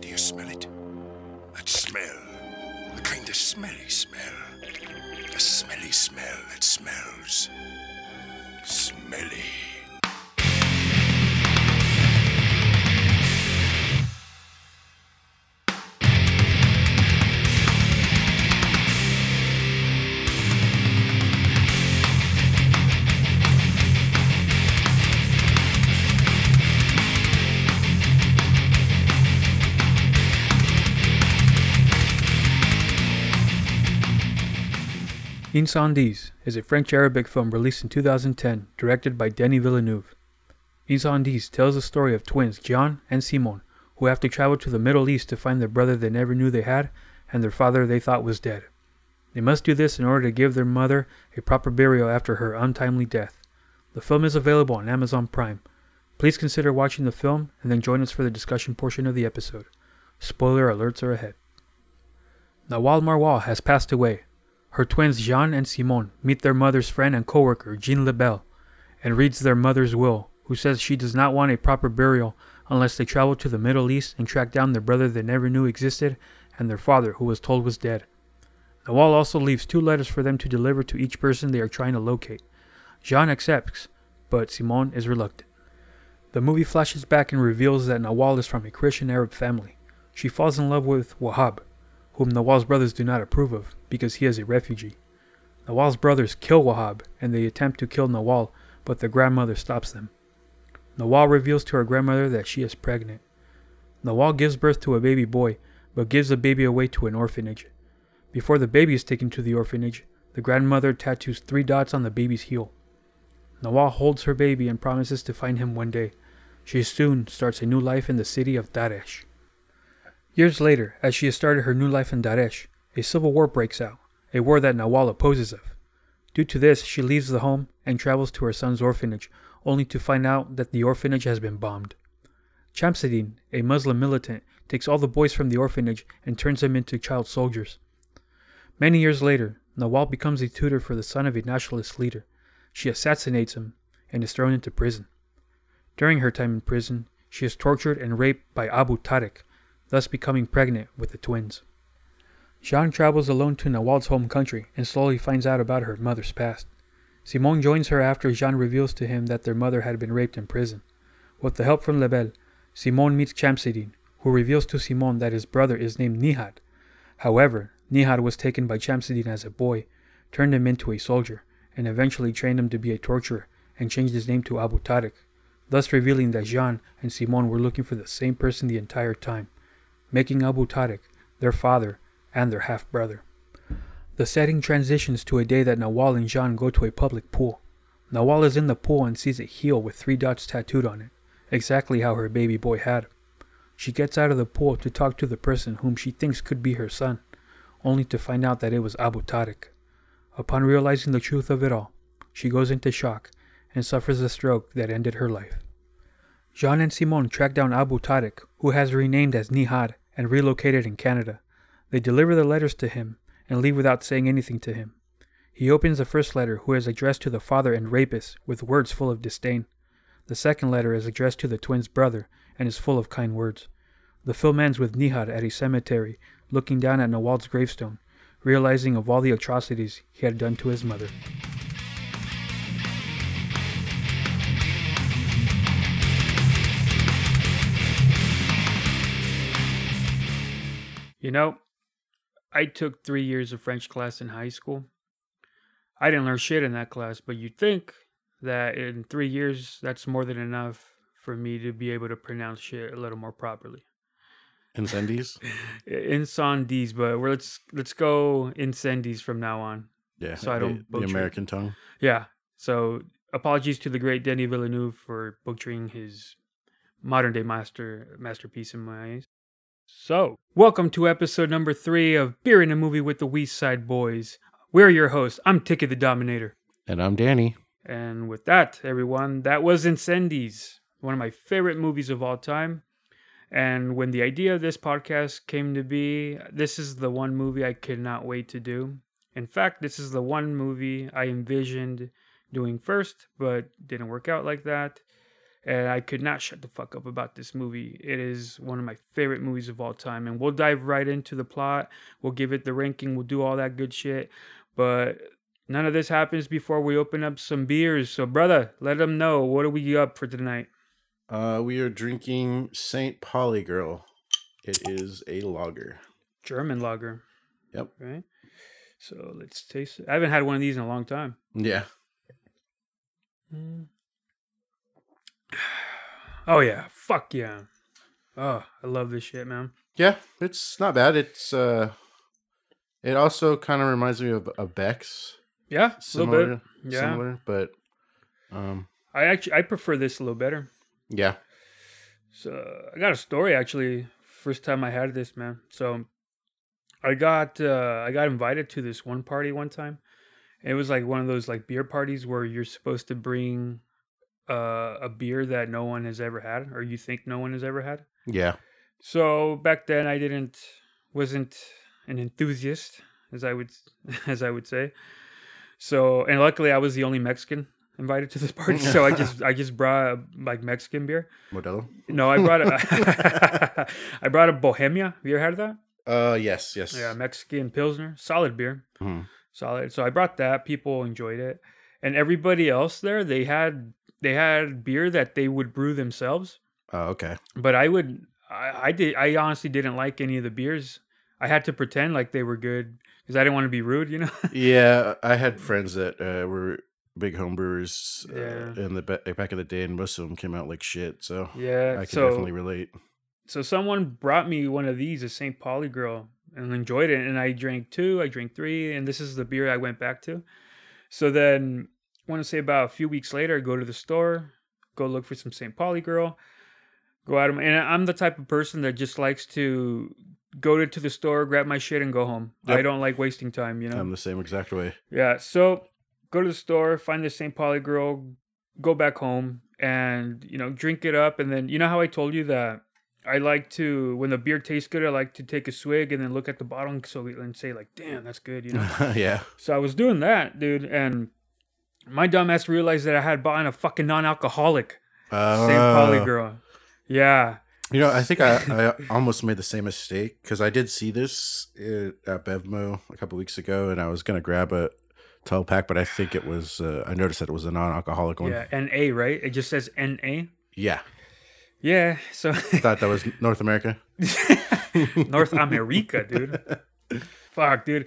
Do you smell it? That smell. A kind of smelly smell. A smelly smell that smells. Smelly. Incendies is a French Arabic film released in 2010, directed by Denis Villeneuve. Incendies tells the story of twins Jean and Simon, who have to travel to the Middle East to find their brother they never knew they had and their father they thought was dead. They must do this in order to give their mother a proper burial after her untimely death. The film is available on Amazon Prime. Please consider watching the film and then join us for the discussion portion of the episode. Spoiler alerts are ahead. Nawal Marwan has passed away, her twins Jean and Simon meet their mother's friend and coworker Jean Lebel and reads their mother's will, who says she does not want a proper burial unless they travel to the Middle East and track down their brother they never knew existed and their father who was told was dead. Nawal also leaves two letters for them to deliver to each person they are trying to locate. Jean accepts, but Simon is reluctant. The movie flashes back and reveals that Nawal is from a Christian Arab family. She falls in love with Wahab, whom Nawal's brothers do not approve of because he is a refugee. Nawal's brothers kill Wahab and they attempt to kill Nawal, but the grandmother stops them. Nawal reveals to her grandmother that she is pregnant. Nawal gives birth to a baby boy, but gives the baby away to an orphanage. Before the baby is taken to the orphanage, the grandmother tattoos three dots on the baby's heel. Nawal holds her baby and promises to find him one day. She soon starts a new life in the city of Daresh. Years later, as she has started her new life in Daresh, a civil war breaks out, a war that Nawal opposes of. Due to this, she leaves the home and travels to her son's orphanage, only to find out that the orphanage has been bombed. Chamseddine, a Muslim militant, takes all the boys from the orphanage and turns them into child soldiers. Many years later, Nawal becomes a tutor for the son of a nationalist leader. She assassinates him and is thrown into prison. During her time in prison, she is tortured and raped by Abu Tariq, thus becoming pregnant with the twins. Jean travels alone to Nawal's home country and slowly finds out about her mother's past. Simon joins her after Jean reveals to him that their mother had been raped in prison. With the help from Lebel, Simon meets Chamseddine, who reveals to Simon that his brother is named Nihad. However, Nihad was taken by Chamseddine as a boy, turned him into a soldier, and eventually trained him to be a torturer and changed his name to Abu Tariq, thus revealing that Jean and Simon were looking for the same person the entire time, making Abu Tariq, their father, and their half brother. The setting transitions to a day that Nawal and Jean go to a public pool. Nawal is in the pool and sees a heel with three dots tattooed on it, exactly how her baby boy had. She gets out of the pool to talk to the person whom she thinks could be her son, only to find out that it was Abu Tariq. Upon realizing the truth of it all, she goes into shock and suffers a stroke that ended her life. Jean and Simon track down Abu Tariq, who has renamed as Nihad and relocated in Canada. They deliver the letters to him and leave without saying anything to him. He opens the first letter, who is addressed to the father and rapist, with words full of disdain. The second letter is addressed to the twins' brother and is full of kind words. The film ends with Nihad at a cemetery, looking down at Nawal's gravestone, realizing of all the atrocities he had done to his mother. You know, I took three years of French class in high school. I didn't learn shit in that class, but you'd think that in three years, that's more than enough for me to be able to pronounce shit a little more properly. Incendies? Incendies, but we're, let's let's go incendies from now on. Yeah. So I don't the, the American tongue. Yeah. So apologies to the great Denis Villeneuve for butchering his modern day master masterpiece in my eyes. So, welcome to episode number three of Beer in a Movie with the West Side Boys. We're your hosts. I'm Ticket the Dominator. And I'm Danny. And with that, everyone, that was Incendies, one of my favorite movies of all time. And when the idea of this podcast came to be, this is the one movie I could not wait to do. In fact, this is the one movie I envisioned doing first, but didn't work out like that. And I could not shut the fuck up about this movie. It is one of my favorite movies of all time, and we'll dive right into the plot. We'll give it the ranking. We'll do all that good shit, but none of this happens before we open up some beers. So, brother, let them know what are we up for tonight. Uh, we are drinking St. Pauli Girl. It is a lager. German lager. Yep. Right. So let's taste it. I haven't had one of these in a long time. Yeah. Mm. Oh yeah, fuck yeah. Oh, I love this shit, man. Yeah, it's not bad. It's uh it also kind of reminds me of a Beck's. Yeah, a little Similar, bit. Yeah, similar, but um I actually I prefer this a little better. yeah. So I got a story actually. First time I had this, man. So I got uh, I got invited to this one party one time. It was like one of those like beer parties where you're supposed to bring uh, a beer that no one has ever had, or you think no one has ever had. Yeah. So back then I didn't wasn't an enthusiast as I would as I would say. So and luckily I was the only Mexican invited to this party, so I just I just brought like Mexican beer. Modelo? No, I brought a I brought a Bohemia. Have you ever had that? Uh yes, yes. Yeah, Mexican Pilsner, solid beer, Mhm. solid. So I brought that. People enjoyed it, and everybody else there they had they had beer that they would brew themselves. Oh, okay. But I would I, I did I honestly didn't like any of the beers. I had to pretend like they were good because I didn't want to be rude, you know. Yeah, I had friends that uh, were big homebrewers Yeah. uh, in the ba- back of the day, and most of them came out like shit. So yeah, I can so definitely relate. so someone brought me one of these, a St. Pauli girl, and enjoyed it. And I drank two, I drank three, and this is the beer I went back to. So then, want to say about a few weeks later, I go to the store, go look for some St. Pauli girl, go out, of, and I'm the type of person that just likes to go to the store, grab my shit, and go home. I don't like wasting time, you know. I'm the same exact way. Yeah, so go to the store, find the St. Pauli girl, go back home, and you know, drink it up, and then you know how I told you that I like to when the beer tastes good, I like to take a swig and then look at the bottle so and say like, "Damn, that's good," you know. yeah. so I was doing that, dude, and my dumbass realized that I had bought a fucking non-alcoholic Uh, St. Pauli girl. Yeah, You know, I think I, I almost made the same mistake because I did see this uh, at Bevmo a couple weeks ago, and I was gonna grab a 12 pack, but I think it was. Uh, I noticed that it was a non-alcoholic one. yeah, N.A. Right? It just says N.A. Yeah, Yeah, so thought that was North America. North America, dude. Fuck, dude.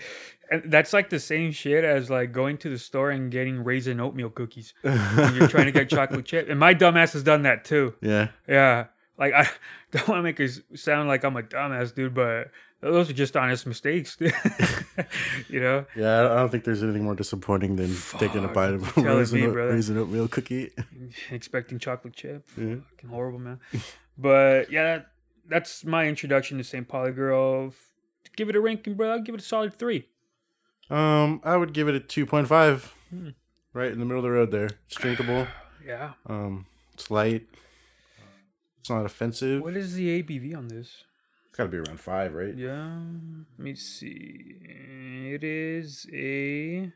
And that's like the same shit as like going to the store and getting raisin oatmeal cookies when you're trying to get chocolate chip. And my dumbass has done that too. Yeah, Yeah. Like I don't want to make it sound like I'm a dumbass, dude, but those are just honest mistakes. you know? yeah. I don't think there's anything more disappointing than taking a bite of a raisin, me, brother. raisin oatmeal cookie. Expecting chocolate chip. Yeah. Fucking horrible, man. but yeah, that, that's my introduction to St. Pauli Girl. Give it a ranking, bro. I'll give it a solid three. Um, I would give it a 2.5. Hmm. Right in the middle of the road there. It's drinkable. Yeah. Um, it's light. It's not offensive. What is the ABV on this? It's got to be around five, right? Yeah, let me see. It is a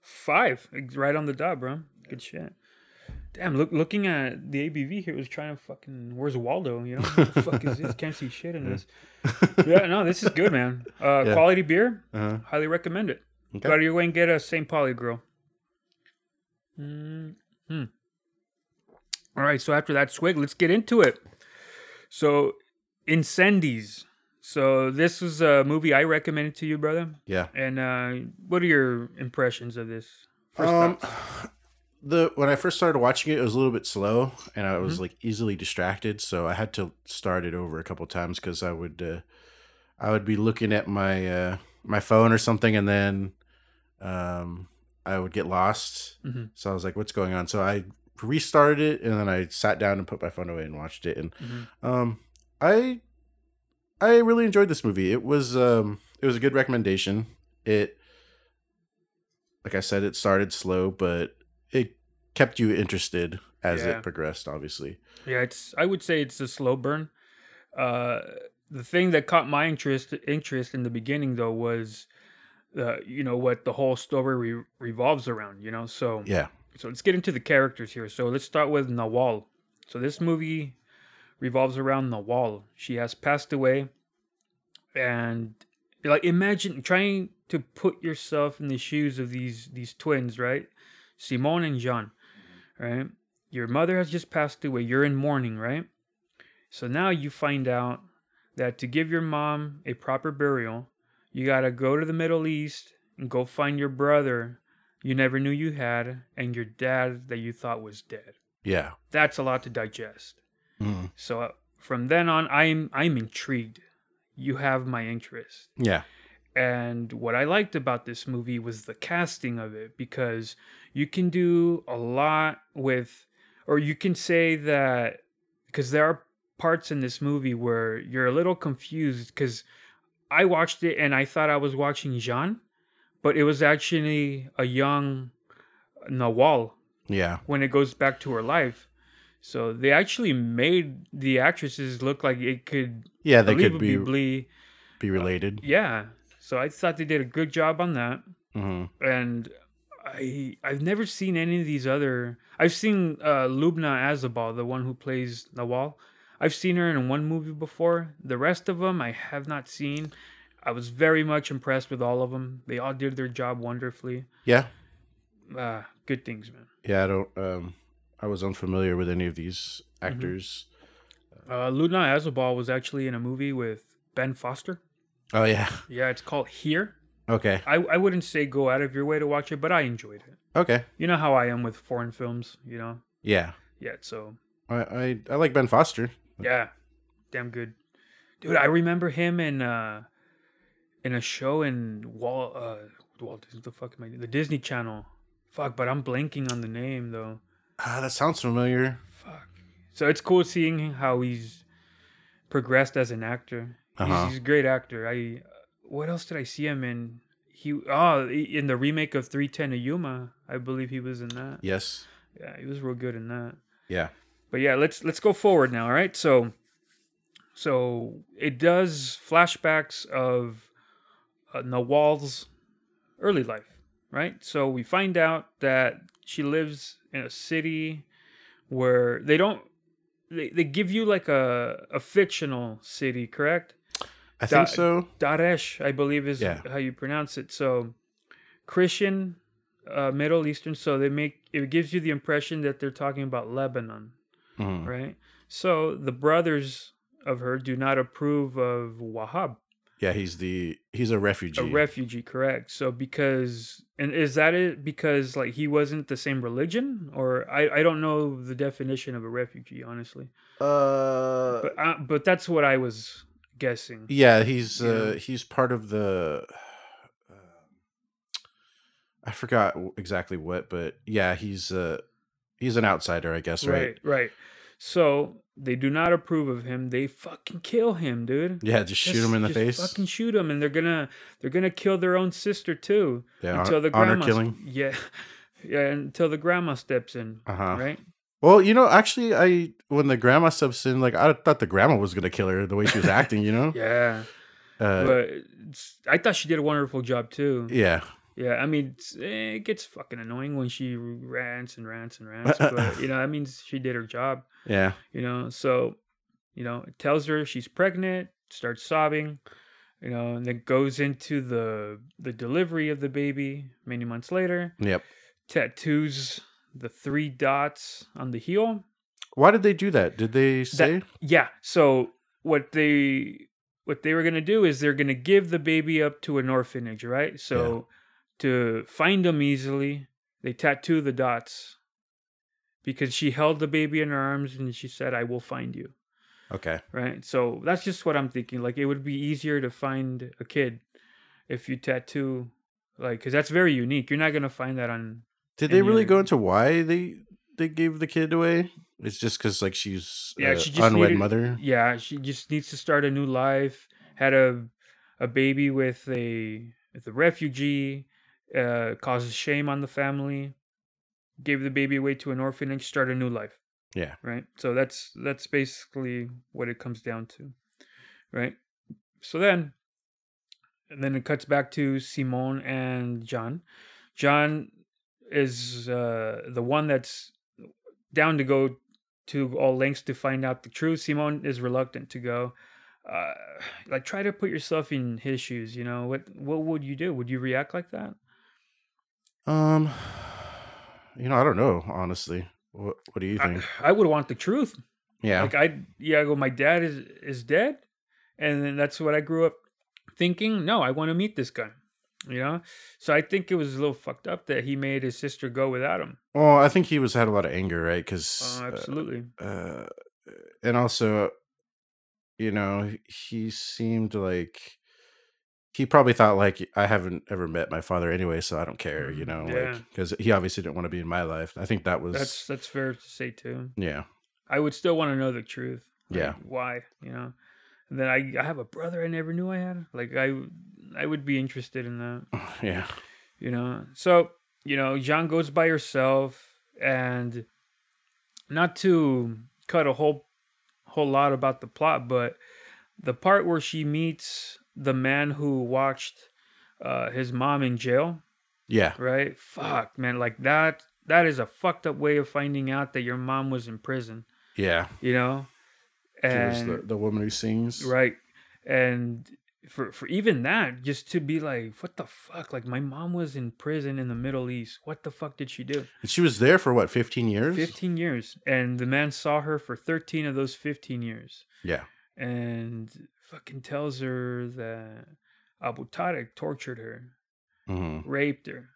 five, right on the dot, bro. Good shit. Damn, look, looking at the ABV here, it was trying to fucking. Where's Waldo? You know, what the fuck is this? Can't see shit in this. Yeah, no, this is good, man. Uh, Yeah. Quality beer, Uh-huh. highly recommend it. Okay. Go out of your way and get a St. Pauli girl. Hmm. All right, so after that swig, let's get into it. So, Incendies. So this was a movie I recommended to you, brother. Yeah. And uh, what are your impressions of this? First Um, thoughts? The when I first started watching it, it was a little bit slow, and I Mm-hmm. was like easily distracted. So I had to start it over a couple times because I would, uh, I would be looking at my uh, my phone or something, and then, um, I would get lost. Mhm. So I was like, "What's going on?" So I restarted it, and then I sat down and put my phone away and watched it, and Mhm. um, I, I really enjoyed this movie. It was um, it was a good recommendation. It, like I said, it started slow, but it kept you interested as Yeah. it progressed. Obviously, Yeah, it's. I would say it's a slow burn. Uh, the thing that caught my interest interest in the beginning though was, uh, you know, what the whole story re- revolves around. You know, so yeah, So let's get into the characters here. So let's start with Nawal. So this movie revolves around Nawal. She has passed away, and like imagine trying to put yourself in the shoes of these these twins, right? Simone and John, right? Your mother has just passed away. You're in mourning, right? So now you find out that to give your mom a proper burial, you got to go to the Middle East and go find your brother you never knew you had and your dad that you thought was dead. Yeah. That's a lot to digest. Mm. So uh, from then on I'm I'm intrigued. You have my interest. Yeah. And what I liked about this movie was the casting of it because you can do a lot with, or you can say that, because there are parts in this movie where you're a little confused because I watched it and I thought I was watching Jean, but it was actually a young Nawal Yeah. when it goes back to her life. So they actually made the actresses look like it could Yeah, they could be be related. yeah. So I thought they did a good job on that hmm and I I've never seen any of these other. I've seen uh, Lubna Azabal, the one who plays Nawal. I've seen her in one movie before. The rest of them I have not seen. I was very much impressed with all of them. They all did their job wonderfully. Yeah. Uh, good things, man. Yeah. I don't. Um, I was unfamiliar with any of these Mm-hmm. actors. Uh, Lubna Azabal was actually in a movie with Ben Foster. Oh yeah. Yeah, it's called Here. Okay. I, I wouldn't say go out of your way to watch it, but I enjoyed it. Okay. You know how I am with foreign films, you know? Yeah. Yeah, so I I, I like Ben Foster. Yeah, damn good, dude. I remember him in uh in a show in Walt uh Walt Disney. The fuck am I? The Disney Channel. Fuck, but I'm blanking on the name though. Ah, that sounds familiar. Fuck. So it's cool seeing how he's progressed as an actor. He's, Uh-huh. he's a great actor. I what else did I see him in? He oh in the remake of 310 to Yuma, I believe he was in that. Yes. Yeah, he was real good in that. Yeah. but yeah let's let's go forward now all right so so it does flashbacks of uh, nawal's early life right so we find out that she lives in a city where they don't they, they give you like a a fictional city correct I think Da- so. daresh i believe is Yeah. how you pronounce it so christian uh, middle eastern so they make it gives you the impression that they're talking about lebanon Mhm. right? So the brothers of her do not approve of Wahab, Yeah, he's the he's a refugee. a refugee, correct? So because and is that it? Because like he wasn't the same religion, or I I don't know the definition of a refugee honestly, uh, but uh, but that's what I was guessing. yeah, he's know? uh he's part of the. I forgot exactly what, but yeah, he's uh he's an outsider, I guess, right? Right, right. So they do not approve of him. They fucking kill him, dude. Yeah, just shoot him in the face. Fucking shoot him, and they're gonna they're gonna kill their own sister too. yeah, until the honor grandma killing. yeah yeah until the grandma steps in Uh huh. right Well, you know, actually, I when the grandma steps in, like I thought the grandma was gonna kill her the way she was acting. You know. yeah Uh, but i thought she did a wonderful job too yeah. yeah i mean it gets fucking annoying when she rants and rants and rants but you know that means she did her job Yeah. you know so you know it tells her she's pregnant starts sobbing you know and then goes into the the delivery of the baby many months later Yep. tattoos the three dots on the heel Why did they do that? Did they say? Yeah. So what they what they were gonna do is they're gonna give the baby up to an orphanage, right? So to find them easily, they tattoo the dots because she held the baby in her arms and she said, "I will find you." okay. Right. So that's just what I'm thinking. Like it would be easier to find a kid if you tattoo, like, because that's very unique. You're not gonna find that on. Did they really go into why they they gave the kid away? It's just because like she's Yeah, she just unwed needed- mother. Yeah, she just needs to start a new life. Had a a baby with a with a refugee, uh, causes shame on the family. Gave the baby away to an orphanage, start a new life. Yeah. Right. So that's that's basically what it comes down to, right? So then, and then it cuts back to Simone and John. John is uh, the one that's down to go to all lengths to find out the truth. Simon is reluctant to go. Uh, like try to put yourself in his shoes. You know what? What would you do? Would you react like that? Um, you know, I don't know, honestly. What What do you think? I would want the truth. yeah, Like I, yeah, I go. My dad is is dead, and then that's what I grew up thinking. No, I want to meet this guy. You know, so I think it was a little fucked up that he made his sister go without him. well, I think he was had a lot of anger, right? Because Oh, absolutely. uh, and also, you know, he seemed like he probably thought like I haven't ever met my father anyway, so I don't care, you Mm, know, yeah. like because he obviously didn't want to be in my life. I think that was That's that's fair to say too. yeah, I would still want to know the truth. like, Yeah. Why? You know. And then I I have a brother I never knew I had. Like I I would be interested in that. yeah, you know? So you know jean goes by herself and not to cut a whole whole lot about the plot but the part where she meets the man who watched uh, his mom in jail yeah, right? Fuck man. Like that that is a fucked up way of finding out that your mom was in prison. Yeah. you know and the, the woman who sings, right. And for for even that just to be like what the fuck? Like my mom was in prison in the middle east. What the fuck did she do? And she was there for what, fifteen years? 15 years. And the man saw her for 13 of those 15 years. Yeah, and fucking tells her that abu tariq tortured her hmm raped her.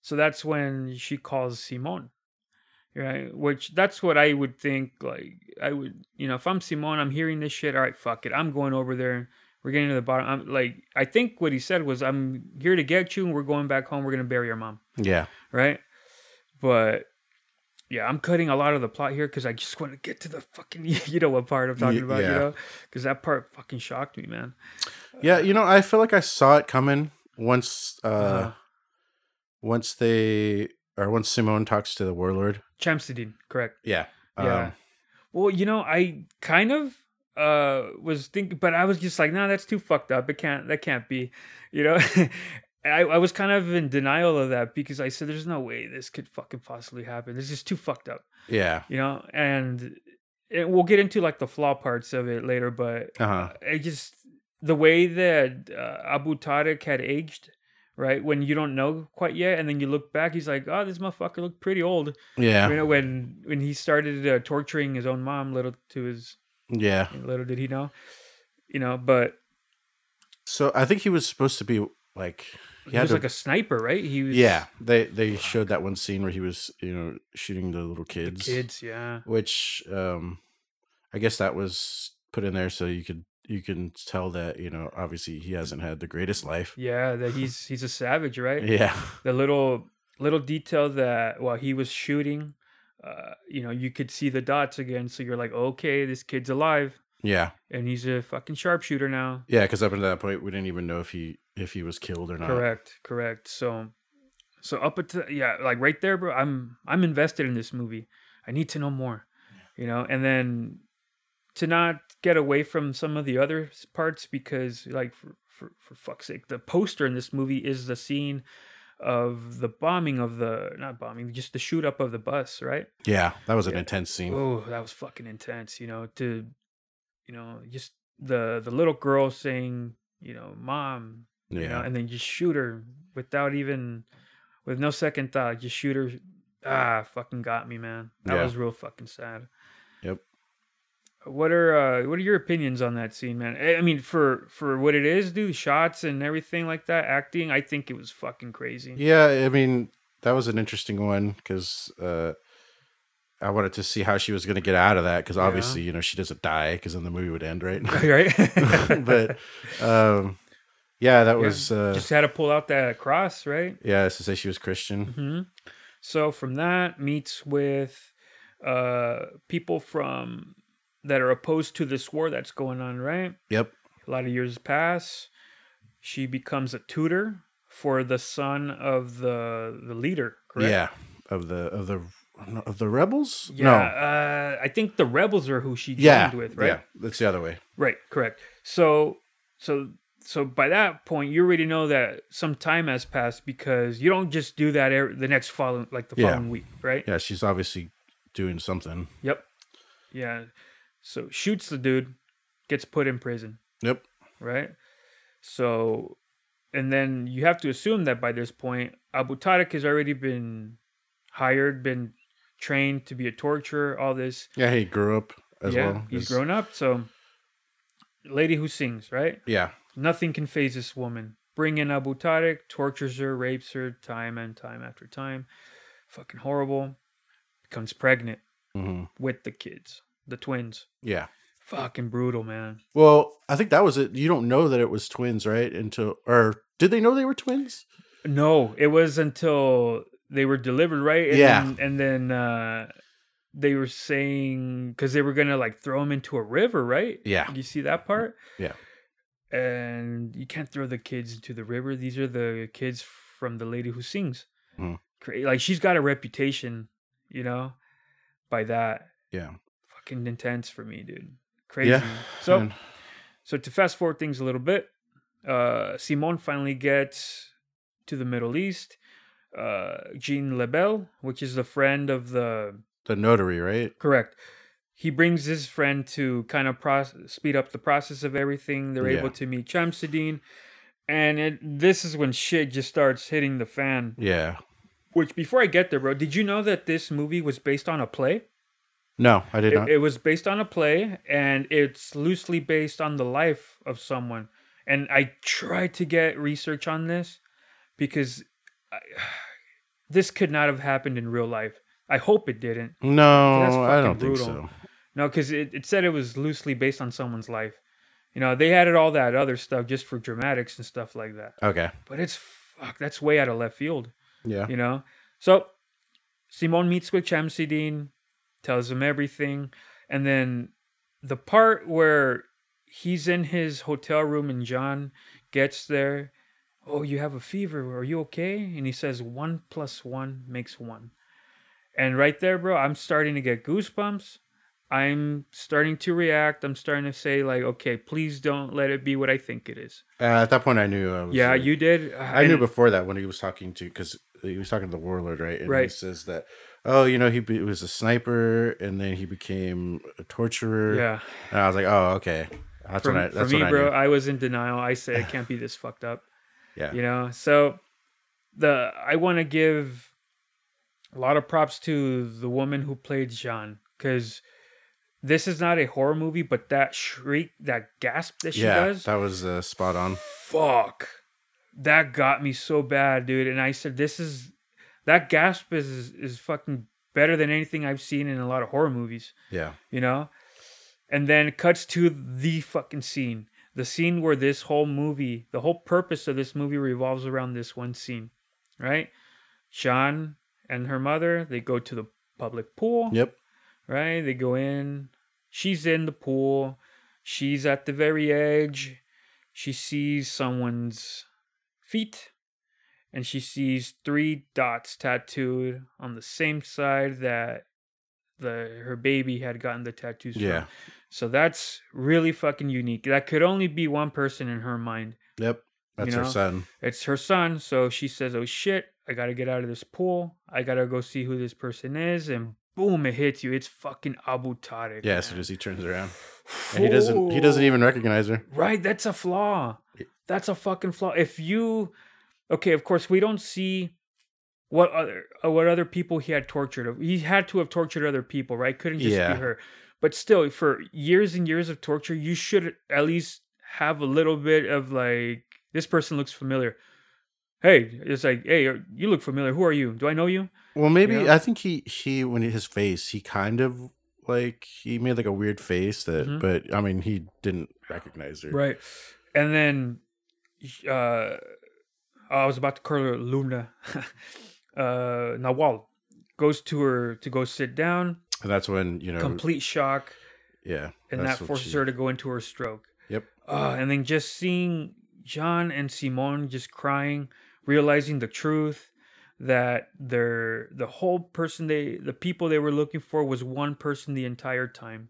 So that's when she calls simon right which that's what i would think like i would you know if i'm simon i'm hearing this shit all right fuck it i'm going over there we're getting to the bottom i'm like i think what he said was i'm here to get you and we're going back home we're gonna bury your mom yeah, right but yeah i'm cutting a lot of the plot here because i just want to get to the fucking you know what part i'm talking about you know because that part fucking shocked me man yeah. You know, I feel like I saw it coming once. uh Uh-huh. Once they or once Simone talks to the warlord. Chamseddine correct Yeah, Yeah. um, Well, you know, I kind of uh was thinking, but I was just like, no, that's too fucked up. It can't. That can't be. You know, I I was kind of in denial of that because I said, there's no way this could fucking possibly happen. This is too fucked up. yeah, You know, and it, we'll get into like the flaw parts of it later, but uh huh, I just the way that uh, Abu Tariq had aged. Right when you don't know quite yet, and then you look back, he's like, "Oh, this motherfucker looked pretty old." yeah, You know, when when he started uh, torturing his own mom, little to his yeah. little did he know, you know. But So I think he was supposed to be like he, he was to- like a sniper, right? He was yeah. They they showed that one scene where he was you know shooting the little the kids, kids, yeah, which um I guess that was put in there so you could you can tell that you know obviously he hasn't had the greatest life. yeah. That he's he's a savage, right? Yeah, The little little detail that while he was shooting, uh, you know, you could see the dots again. So you're like, okay, this kid's alive, yeah, and he's a fucking sharpshooter now. yeah. Because up until that point, we didn't even know if he if he was killed or not. Correct, correct. So, so up until yeah, like right there, bro. I'm I'm invested in this movie. I need to know more, you know. And then to not get away from some of the other parts because, like, for for, for fuck's sake, the poster in this movie is the scene of the bombing of the not bombing, just the shoot up of the bus, right? Yeah, that was an Yeah. intense scene. Oh, that was fucking intense. You know, to you know, just the the little girl saying, you know, mom, you know, yeah, and then just shoot her without even with no second thought, just shoot her. Ah, fucking got me, man. That Yeah. was real fucking sad. Yep. What are uh what are your opinions on that scene, man? I I mean, for for what it is, dude, shots and everything like that, acting, I think it was fucking crazy. Yeah, I mean that was an interesting one because uh, I wanted to see how she was going to get out of that because Yeah. obviously you know she doesn't die because then the movie would end right. right? but um, yeah, that Yeah, was uh, just had to pull out that cross, right? yeah. It's to say she was Christian. hmm So from that meets with uh people from that are opposed to this war that's going on, right? Yep. A lot of years pass. She becomes a tutor for the son of the the leader, correct? Yeah, of the of the of the rebels. Yeah, No. uh, I think the rebels are who she joined Yeah. with, right? Yeah. That's the other way. Right, correct. So, so, so by that point, you already know that some time has passed because you don't just do that every, the next following, like the Yeah. following week, right? Yeah, she's obviously doing something. Yep. Yeah. So shoots the dude, gets put in prison, Yep. right? So, and then you have to assume that by this point, Abu Tariq has already been hired, been trained to be a torturer, all this. Yeah, he grew up as yeah, well. he's grown up. So, lady who sings, right? Yeah. Nothing can phase this woman. Bring in Abu Tariq, tortures her, rapes her time and time after time. Fucking horrible. Becomes pregnant hmm with the kids, the twins. Yeah. Fucking brutal, man. Well, I think that was it. You don't know that it was twins, right? Until or did they know they were twins? No, it was until they were delivered, right? And Yeah. Then, and then uh, they were saying because they were gonna like throw them into a river, right? Yeah. You see that part? Yeah. And you can't throw the kids into the river. These are the kids from the lady who sings. Cra- Like she's got a reputation, you know, by that. Yeah. Fucking intense for me, dude. Crazy. Yeah. So. and- So to fast forward things a little bit, uh, Simone finally gets to the Middle East. Uh, Jean Lebel, which is the friend of the the notary, right? correct, he brings his friend to kind of process, speed up the process of everything. They're Yeah. able to meet Chamseddine, and it, this is when shit just starts hitting the fan. Yeah. Which before I get there, bro, did you know that this movie was based on a play? No, I did It, not. it was based on a play, and it's loosely based on the life of someone. And I tried to get research on this because I, this could not have happened in real life. I hope it didn't. no, I don't think so. No, because it, it said it was loosely based on someone's life. You know, they added all that other stuff just for dramatics and stuff like that. Okay. But it's fuck, that's way out of left field Yeah. you know so simone meets with Chamseddine, tells him everything. And then the part where he's in his hotel room and john gets there oh you have a fever. Are you okay? And he says one plus one makes one. And right there bro i'm starting to get goosebumps. I'm starting to react. I'm starting to say like okay please don't let it be what i think it is. Uh, at that point, I knew. I was, yeah uh, you did. I knew before that when he was talking to because he was talking to the warlord, right? And he says that, oh, you know, he be, was a sniper and then he became a torturer. yeah And I was like, oh, okay. That's for, what I. for That's me, what I bro, knew. I was in denial. I said it can't be this fucked up. Yeah. You know, so the I want to give a lot of props to the woman who played Jean because this is not a horror movie, but that shriek, that gasp that she yeah, does, that was uh, spot on. fuck, that got me so bad, dude. And I said, this is that gasp is is fucking better than anything I've seen in a lot of horror movies Yeah. you know? And then it cuts to the fucking scene. The scene where this whole movie, the whole purpose of this movie revolves around this one scene, right? Sean and her mother, they go to the public pool, Yep. right? They go in. She's in the pool. She's at the very edge. She sees someone's feet and she sees three dots tattooed on the same side that the her baby had gotten the tattoos from. Yeah. So that's really fucking unique. That could only be one person in her mind. Yep. That's her know? son. It's her son. So she says, Oh shit, I gotta get out of this pool. I gotta go see who this person is. And boom, it hits you. It's fucking Abu Tariq. Yeah. As man. soon as he turns around, and he doesn't. He doesn't even recognize her. Right, that's a flaw. That's a fucking flaw. If you Okay, of course we don't see what other uh, what other people he had tortured. He had to have tortured other people, right? Couldn't just Yeah. be her. But still, for years and years of torture, you should at least have a little bit of like this person looks familiar. Hey, it's like, hey, you look familiar. Who are you? Do I know you? Well, maybe Yeah. I think he he when his face he kind of like he made like a weird face that, Mhm. but I mean he didn't recognize her. Right. And then uh I was about to call her Luna. uh Nawal goes to her to go sit down, And that's when you know. complete shock, yeah. and that forces she- her to go into her stroke. Yep. Uh, and then just seeing John and Simone just crying, realizing the truth that they're the whole person they the people they were looking for was one person the entire time.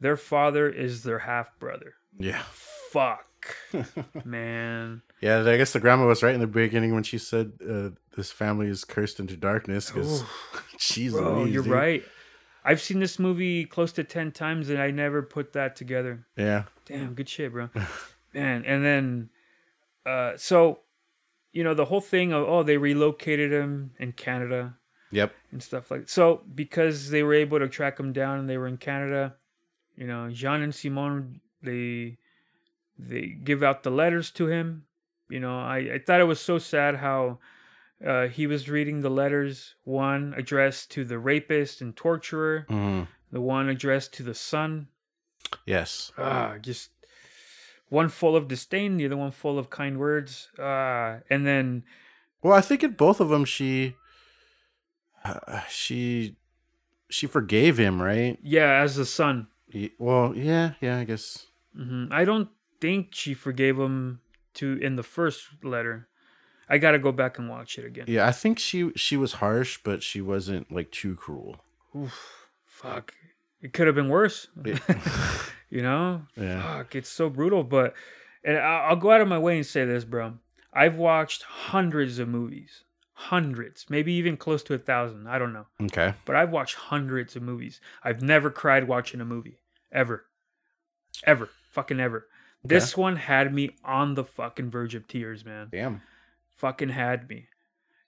Their father is their half brother. Yeah. Fuck. Man. Yeah, I guess the grandma was right in the beginning when she said uh, this family is cursed into darkness because she's Bro, you're dude. right. I've seen this movie close to 10 times and I never put that together. Yeah. Damn, good shit, bro. Man, and then uh so you know, the whole thing of oh, they relocated him in Canada Yep. and stuff like that. so because they were able to track him down and they were in Canada, you know, Jean and Simon they they give out the letters to him. You know, I, I thought it was so sad how uh, he was reading the letters, one addressed to the rapist and torturer, hmm the one addressed to the son. Yes. Ah, just one full of disdain, the other one full of kind words. Ah, and then Well, I think in both of them, she, uh, she, she forgave him, right? yeah, as the son. Well, yeah, yeah, I guess. hmm I don't think she forgave him to in the first letter. I gotta go back and watch it again. Yeah, I think she she was harsh, but she wasn't like too cruel. Oof, fuck. It could have been worse. It- you know? Yeah. Fuck, it's so brutal. But, and I- I'll go out of my way and say this, bro. I've watched hundreds of movies, hundreds, maybe even close to a thousand. I don't know. Okay. But I've watched hundreds of movies. I've never cried watching a movie, ever, ever, fucking ever. This one had me on the fucking verge of tears, man. Damn. Fucking had me.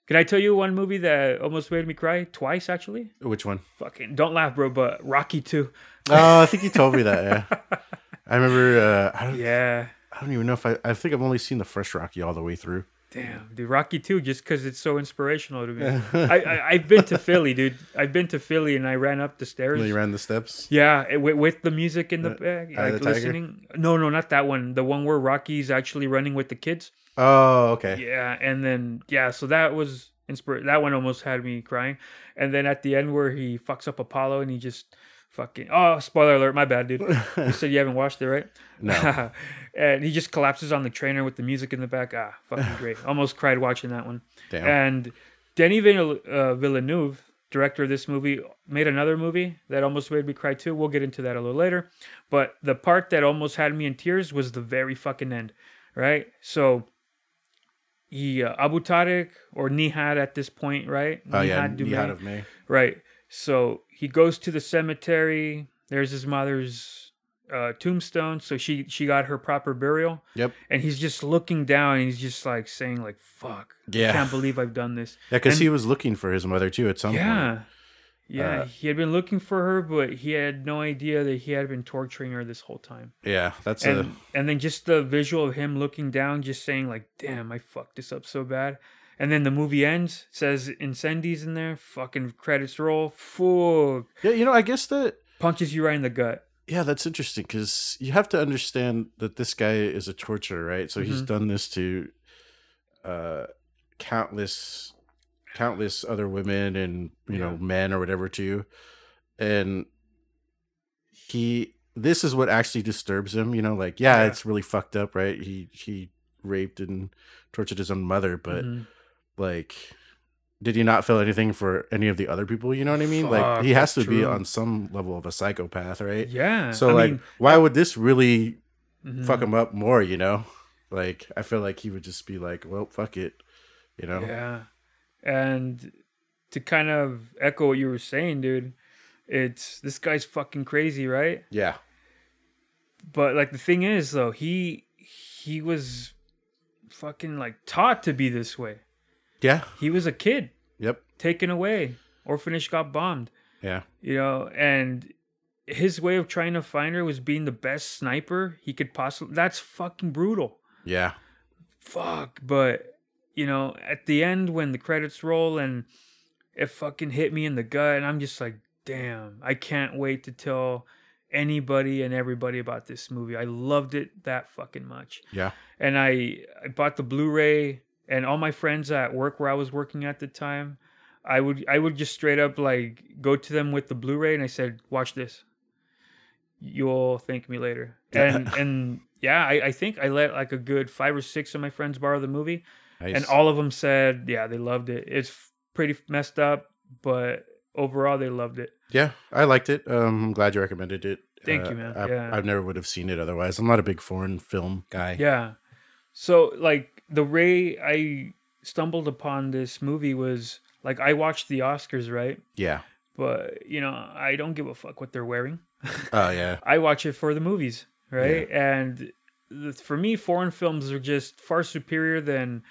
Can I tell you one movie that almost made me cry twice? Actually, Which one? fucking don't laugh, bro. But Rocky Two. Oh, I think you told me that. Yeah. I remember. Uh, I don't. Yeah. I don't even know if I. I think I've only seen the first Rocky all the way through. Damn, dude, Rocky Two, just because it's so inspirational to me. I, I I've been to Philly, dude. I've been to Philly, and I ran up the stairs. You ran the steps. Yeah, it- with, with the music in the uh, back, of like the listening. No, no, not that one. The one where Rocky's actually running with the kids. Oh, okay. Yeah, and then yeah, so that was inspir. That one almost had me crying. And then at the end where he fucks up Apollo and he just fucking oh spoiler alert, my bad, dude. You said you haven't watched it, right? No. and he just collapses on the trainer with the music in the back. Ah, fucking great. Almost cried watching that one. Damn. And Denny uh, Villeneuve, director of this movie, made another movie that almost made me cry too. We'll get into that a little later. But the part that almost had me in tears was the very fucking end, right? So he uh, Abu Tariq or Nihad at this point, right? Oh yeah. Nihad You Dume. had of me. Right. So he goes to the cemetery. There's his mother's uh, tombstone. So she she got her proper burial, Yep. and he's just looking down, and he's just like saying like "fuck." yeah, I can't believe I've done this. Yeah, because he was looking for his mother too at some Yeah. point. Yeah, Uh, he had been looking for her, but he had no idea that he had been torturing her this whole time. Yeah, that's And a and then just the visual of him looking down, just saying like, "Damn, I fucked this up so bad." And then the movie ends, says incendies in there, fucking credits roll, fuck, yeah. You know, I guess that punches you right in the gut. yeah, that's interesting because you have to understand that this guy is a torturer, right? So he's Mhm. done this to uh countless countless other women and you know men or whatever too. And he this is what actually disturbs him, you know, like yeah, Yeah. it's really fucked up, right? He he raped and tortured his own mother, but Mhm. Like did he not feel anything for any of the other people you know what i mean like he has to be on some level of a psychopath right yeah. so I like mean, why would this really mhm. fuck him up more you know like i feel like he would just be like well fuck it you know Yeah. And to kind of echo what you were saying, dude, it's this guy's fucking crazy, right? yeah But like the thing is though, he he was fucking like taught to be this way. Yeah. He was a kid. Yep. Taken away. Orphanage got bombed, yeah. You know, and his way of trying to find her was being the best sniper he could possibly that's fucking brutal. yeah. Fuck but you know at the end when the credits roll and it fucking hit me in the gut and i'm just like damn i can't wait to tell anybody and everybody about this movie. I loved it that fucking much. Yeah. And i i bought the blu-ray and all my friends at work where i was working at the time i would i would just straight up like go to them with the blu-ray and i said watch this. You'll thank me later. And and yeah I, I think i let like a good five or six of my friends borrow the movie nice. and all of them said yeah they loved it. It's pretty messed up but overall they loved it. Yeah i liked it. Um i'm glad you recommended it. Thank Uh, you, man. I, Yeah. I never would have seen it otherwise. I'm not a big foreign film guy. Yeah. So like the way i stumbled upon this movie was like i watched the oscars right yeah but you know, I don't give a fuck what they're wearing. Oh yeah. I watch it for the movies, right? And for me, foreign films are just far superior than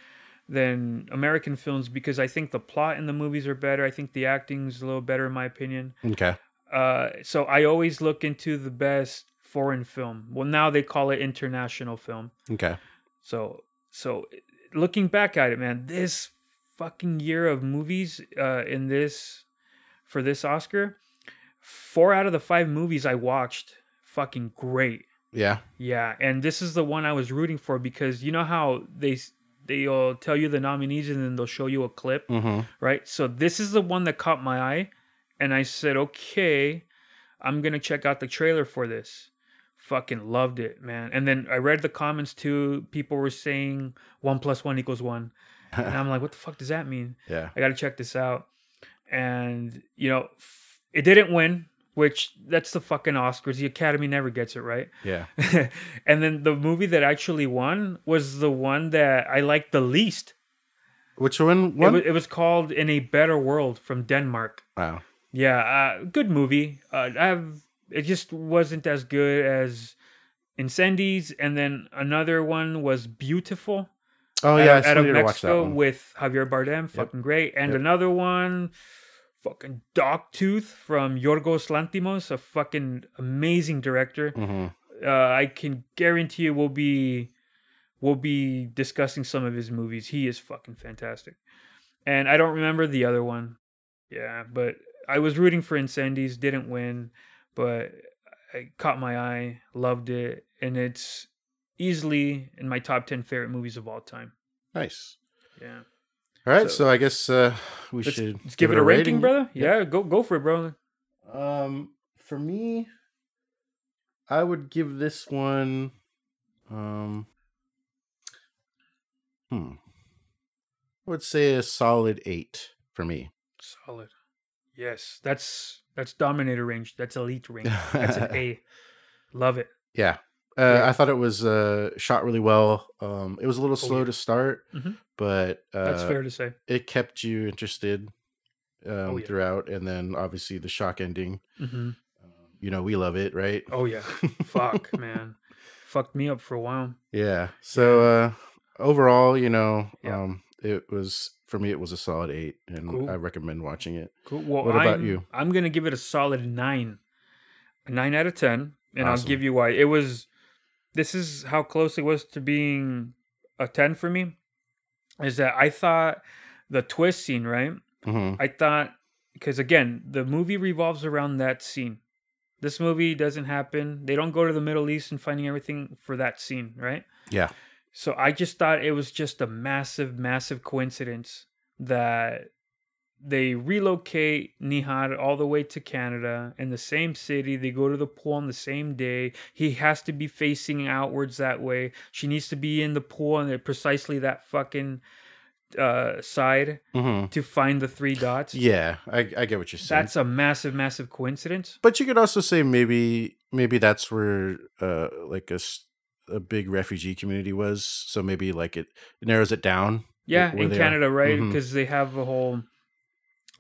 than American films because I think the plot in the movies are better. I think the acting's a little better, in my opinion. Okay. Uh, so I always look into the best foreign film. Well, now they call it international film. Okay. So so looking back at it, man, this fucking year of movies uh, in this for this Oscar, four out of the five movies I watched, fucking great. Yeah. Yeah, and this is the one I was rooting for because you know how they they'll tell you the nominees and then they'll show you a clip, Mm-hmm. right? So this is the one that caught my eye, and I said, okay, I'm gonna check out the trailer for this. Fucking loved it, man. And then I read the comments too. People were saying one plus one equals one, and I'm like, what the fuck does that mean? Yeah. I got to check this out. And you know, it didn't win, which that's the fucking Oscars. The Academy never gets it right. Yeah. and then the movie that actually won was the one that I liked the least. Which one? It, One? wa- it was called In a Better World from Denmark. wow. Yeah, uh, good movie. Uh, I've it just wasn't as good as Incendies, and then another one was Biutiful. Oh out- yeah, I out, still of need to watch that Mexico one. with Javier Bardem, fucking great. And Yep. another one, fucking Dogtooth from Yorgos Lanthimos, a fucking amazing director. hmm Uh, I can guarantee you we'll be we'll be discussing some of his movies. He is fucking fantastic. And I don't remember the other one. Yeah, but I was rooting for Incendies, didn't win, but I caught my eye, loved it, and it's easily in my top 10 favorite movies of all time. Nice. Yeah. All right, So- so, I guess uh, we Let's, should let's give, it a rating, brother. Yeah, go go for it, brother. Um, for me, I would give this one. Um, hmm. I would say a solid eight for me. Solid. Yes, that's that's dominator range. That's elite range. That's an A. Love it. Yeah. Uh, Yeah. I thought it was uh, shot really well. Um, it was a little slow yeah. to start, Mhm. but uh, That's fair to say. it kept you interested um, Oh, yeah. throughout, and then obviously the shock ending. hmm Um, you know, we love it, right? Oh yeah. Fuck, man. Fucked me up for a while. Yeah. So uh overall, you know, um it was for me it was a solid 8 and Cool. I recommend watching it. Cool. Well, What about I'm, you? I'm gonna give it a solid nine, a nine out of ten, and I'll give you why. It was. This is how close it was to being a ten for me. Is that I thought the twist scene, right? Mhm. I thought because again, the movie revolves around that scene. This movie doesn't happen. They don't go to the Middle East and finding everything for that scene, right? Yeah. So I just thought it was just a massive, massive coincidence that they relocate Nihad all the way to Canada in the same city. They go to the pool on the same day. He has to be facing outwards that way. She needs to be in the pool on the- precisely that fucking uh, side Mhm. to find the three dots. Yeah, I I get what you're saying. That's a massive, massive coincidence. but you could also say maybe maybe that's where uh like a a big refugee community was, so maybe like it narrows it down. Yeah, in they are. Canada, right? Because they have a whole,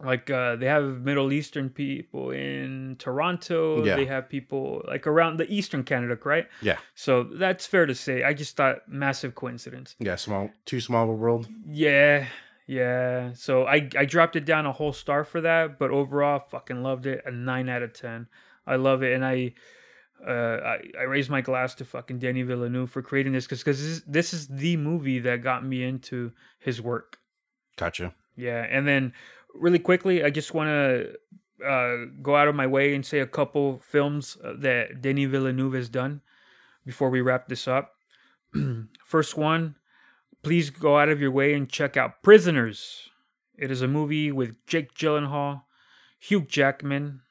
like, uh, they have Middle Eastern people in Toronto. Yeah. They have people like around the Eastern Canada, right? Yeah. So that's fair to say. I just thought massive coincidence. Yeah, small too small of a world. Yeah, yeah. So I I dropped it down a whole star for that, but overall, fucking loved it. A nine out of ten. I love it, and I. Uh, I, I raised my glass to fucking Danny Villeneuve for creating this because this, this is the movie that got me into his work. Gotcha. Yeah, and then really quickly, I just want to uh, go out of my way and say a couple films uh, that Denis Villeneuve has done before we wrap this up. First one, please go out of your way and check out Prisoners. It is a movie with Jake Gyllenhaal, Hugh Jackman.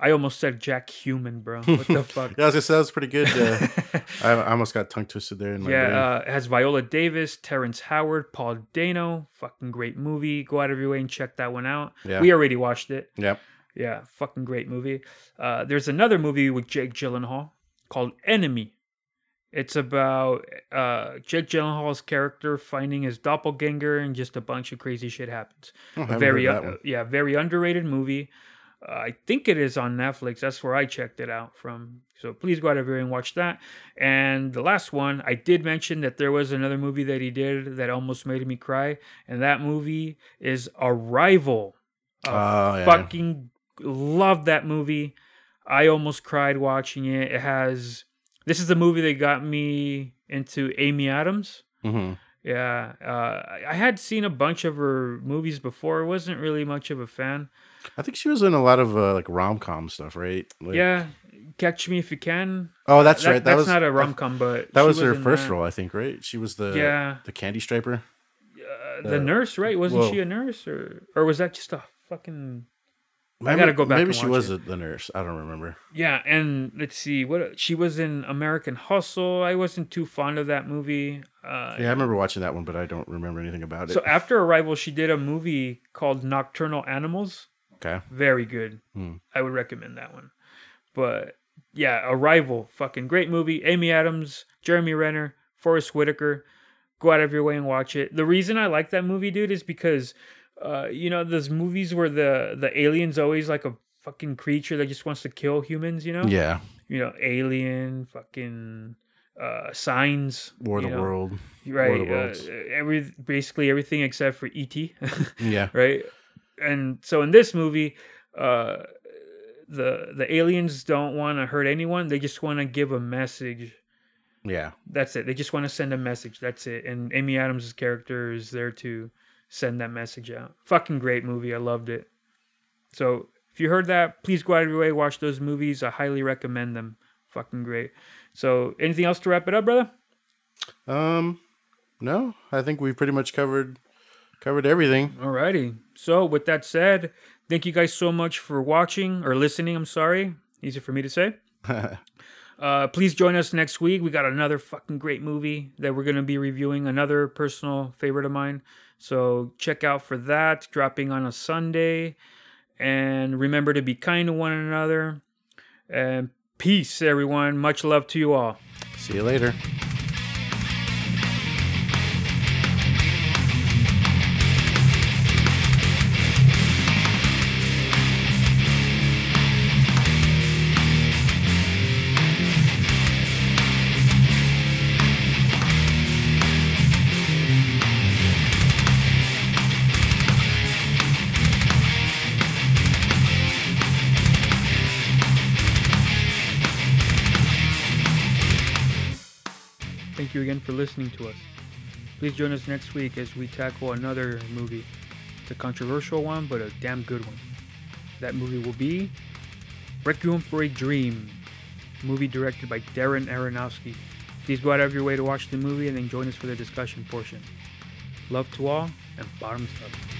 I almost said Jack Human, bro. What the fuck? Yeah, I was gonna say that was pretty good. Uh, I, I almost got tongue twisted there in my brain. Yeah, uh, it has Viola Davis, Terrence Howard, Paul Dano. Fucking great movie. Go out of your way and check that one out. Yeah. We already watched it. Yep. Yeah, fucking great movie. Uh, there's another movie with Jake Gyllenhaal called Enemy. It's about uh, Jake Gyllenhaal's character finding his doppelganger, and just a bunch of crazy shit happens. Oh, very, uh, yeah, very underrated movie. Uh, I think it is on Netflix. That's where I checked it out from. So please go out of here and watch that. And the last one, I did mention that there was another movie that he did that almost made me cry, and that movie is Arrival. I Oh, yeah. fucking love that movie. I almost cried watching it. It has this is the movie that got me into Amy Adams. hmm Yeah, uh, I- had seen a bunch of her movies before. wasn't really much of a fan. I think she was in a lot of uh, like rom com stuff, right? Like, yeah, Catch Me If You Can. Oh, that's That- right. That that's was not a rom com, but That was her first that. role, I think, right? She was the Yeah. the candy striper. Uh, the Uh, nurse, right? Wasn't well- she a nurse, or or was that just a fucking? Maybe, gotta go back Maybe she was it. the nurse. I don't remember. Yeah, and let's see what she was in American Hustle. I wasn't too fond of that movie. Uh, Yeah, I remember watching that one, but I don't remember anything about it. So after Arrival, she did a movie called Nocturnal Animals. okay. Very good. Hmm. I would recommend that one. But yeah, Arrival, fucking great movie. Amy Adams, Jeremy Renner, Forest Whitaker. Go out of your way and watch it. The reason I like that movie, dude, is because uh, you know those movies where the the alien's always like a fucking creature that just wants to kill humans. You know. Yeah. You know, Alien, fucking uh, Signs. War of the know, World. Right. the Uh, every basically everything except for ET. Yeah. right? And so in this movie, uh, the the aliens don't want to hurt anyone. They just want to give a message. Yeah. That's it. They just want to send a message. That's it. And Amy Adams' character is there to send that message out. Fucking great movie. I loved it. So if you heard that, please go out of your way, watch those movies. I highly recommend them. Fucking great. So anything else to wrap it up, brother? Um, no, I think we've pretty much covered covered everything. Alrighty. So with that said, thank you guys so much for watching or listening. I'm sorry. Easy for me to say. Uh, please join us next week. We got another fucking great movie that we're gonna be reviewing. Another personal favorite of mine. So check out for that. Dropping on a Sunday. And remember to be kind to one another. And peace, everyone. Much love to you all. See you later. Again for listening to us. Please join us next week as we tackle another movie. It's a controversial one, but a damn good one. That movie will be Requiem for a Dream, movie directed by Darren Aronofsky. Please go out of your way to watch the movie and then join us for the discussion portion. Love to all and bottoms up.